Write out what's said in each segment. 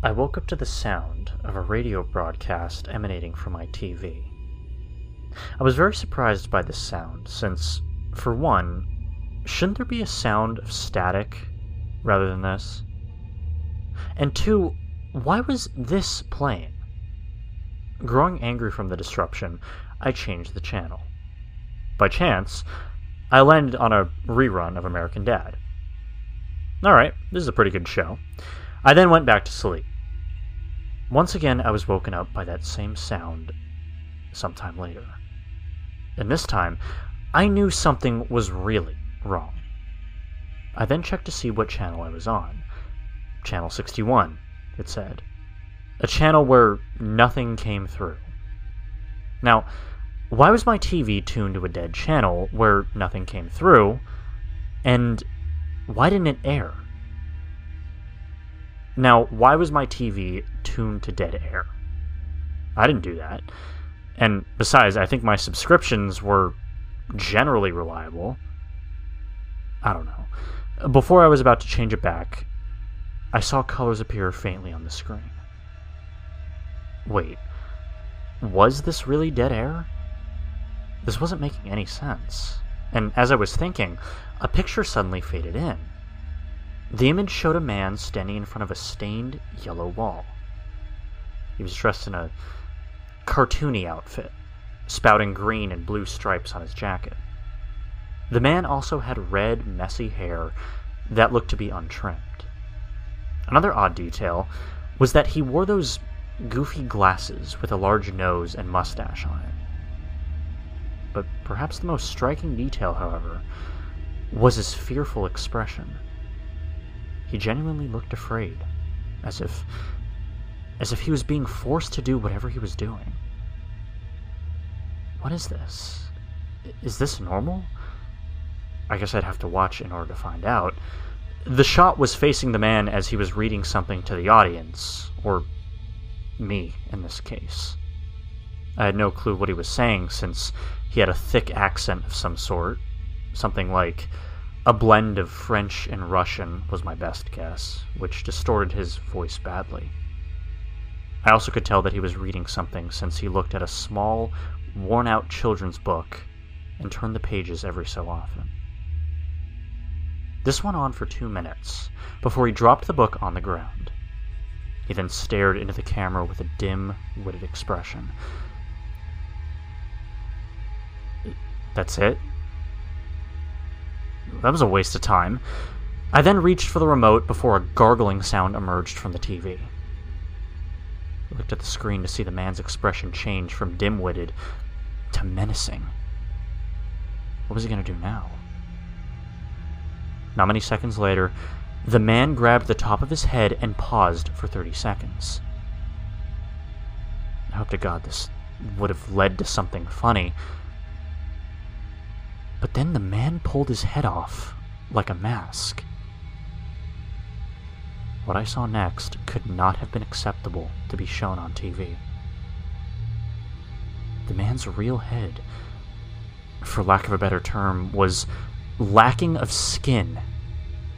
I woke up to the sound of a radio broadcast emanating from my TV. I was very surprised by this sound, since, for one, shouldn't there be a sound of static rather than this? And two, why was this playing? Growing angry from the disruption, I changed the channel. By chance, I landed on a rerun of American Dad. Alright, this is a pretty good show. I then went back to sleep. Once again, I was woken up by that same sound sometime later. And this time, I knew something was really wrong. I then checked to see what channel I was on. Channel 61, it said. A channel where nothing came through. Now, why was my TV tuned to a dead channel where nothing came through? And why didn't it air? Now, why was my TV tuned to dead air? I didn't do that. And besides, I think my subscriptions were generally reliable. I don't know. Before I was about to change it back, I saw colors appear faintly on the screen. Wait, was this really dead air? This wasn't making any sense. And as I was thinking, a picture suddenly faded in. The image showed a man standing in front of a stained yellow wall. He was dressed in a cartoony outfit, spouting green and blue stripes on his jacket. The man also had red, messy hair that looked to be untrimmed. Another odd detail was that he wore those goofy glasses with a large nose and mustache on it. But perhaps the most striking detail, however, was his fearful expression. He genuinely looked afraid, as if as if he was being forced to do whatever he was doing. What is this? Is this normal? I guess I'd have to watch in order to find out. The shot was facing the man as he was reading something to the audience, or me in this case. I had no clue what he was saying since he had a thick accent of some sort, something like a blend of French and Russian was my best guess, which distorted his voice badly. I also could tell that he was reading something since he looked at a small, worn out children's book and turned the pages every so often. This went on for two minutes before he dropped the book on the ground. He then stared into the camera with a dim, witted expression. That's it? That was a waste of time. I then reached for the remote before a gargling sound emerged from the TV. I looked at the screen to see the man's expression change from dim witted to menacing. What was he going to do now? Not many seconds later, the man grabbed the top of his head and paused for 30 seconds. I hope to God this would have led to something funny. But then the man pulled his head off like a mask. What I saw next could not have been acceptable to be shown on TV. The man's real head, for lack of a better term, was lacking of skin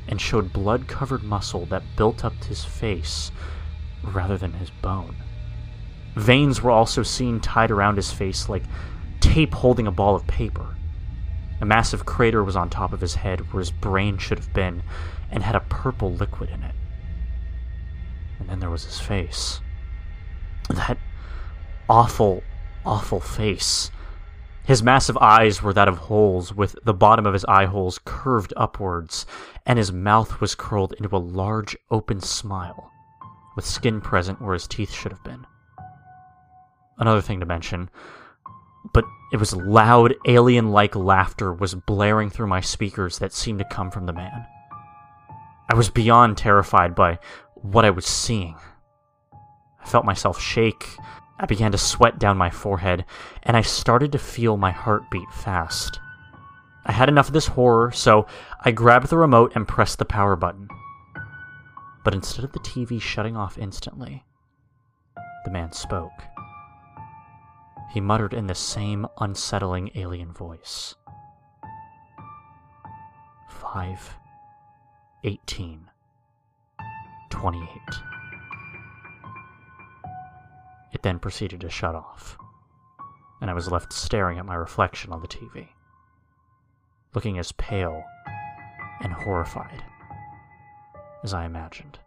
and showed blood covered muscle that built up his face rather than his bone. Veins were also seen tied around his face like tape holding a ball of paper. A massive crater was on top of his head where his brain should have been and had a purple liquid in it. And then there was his face. That awful, awful face. His massive eyes were that of holes, with the bottom of his eye holes curved upwards, and his mouth was curled into a large, open smile, with skin present where his teeth should have been. Another thing to mention, but it was loud, alien like laughter was blaring through my speakers that seemed to come from the man. I was beyond terrified by what I was seeing. I felt myself shake. I began to sweat down my forehead, and I started to feel my heart beat fast. I had enough of this horror, so I grabbed the remote and pressed the power button. But instead of the TV shutting off instantly, the man spoke. He muttered in the same unsettling alien voice. Five, eighteen, twenty-eight. It then proceeded to shut off, and I was left staring at my reflection on the TV, looking as pale and horrified as I imagined.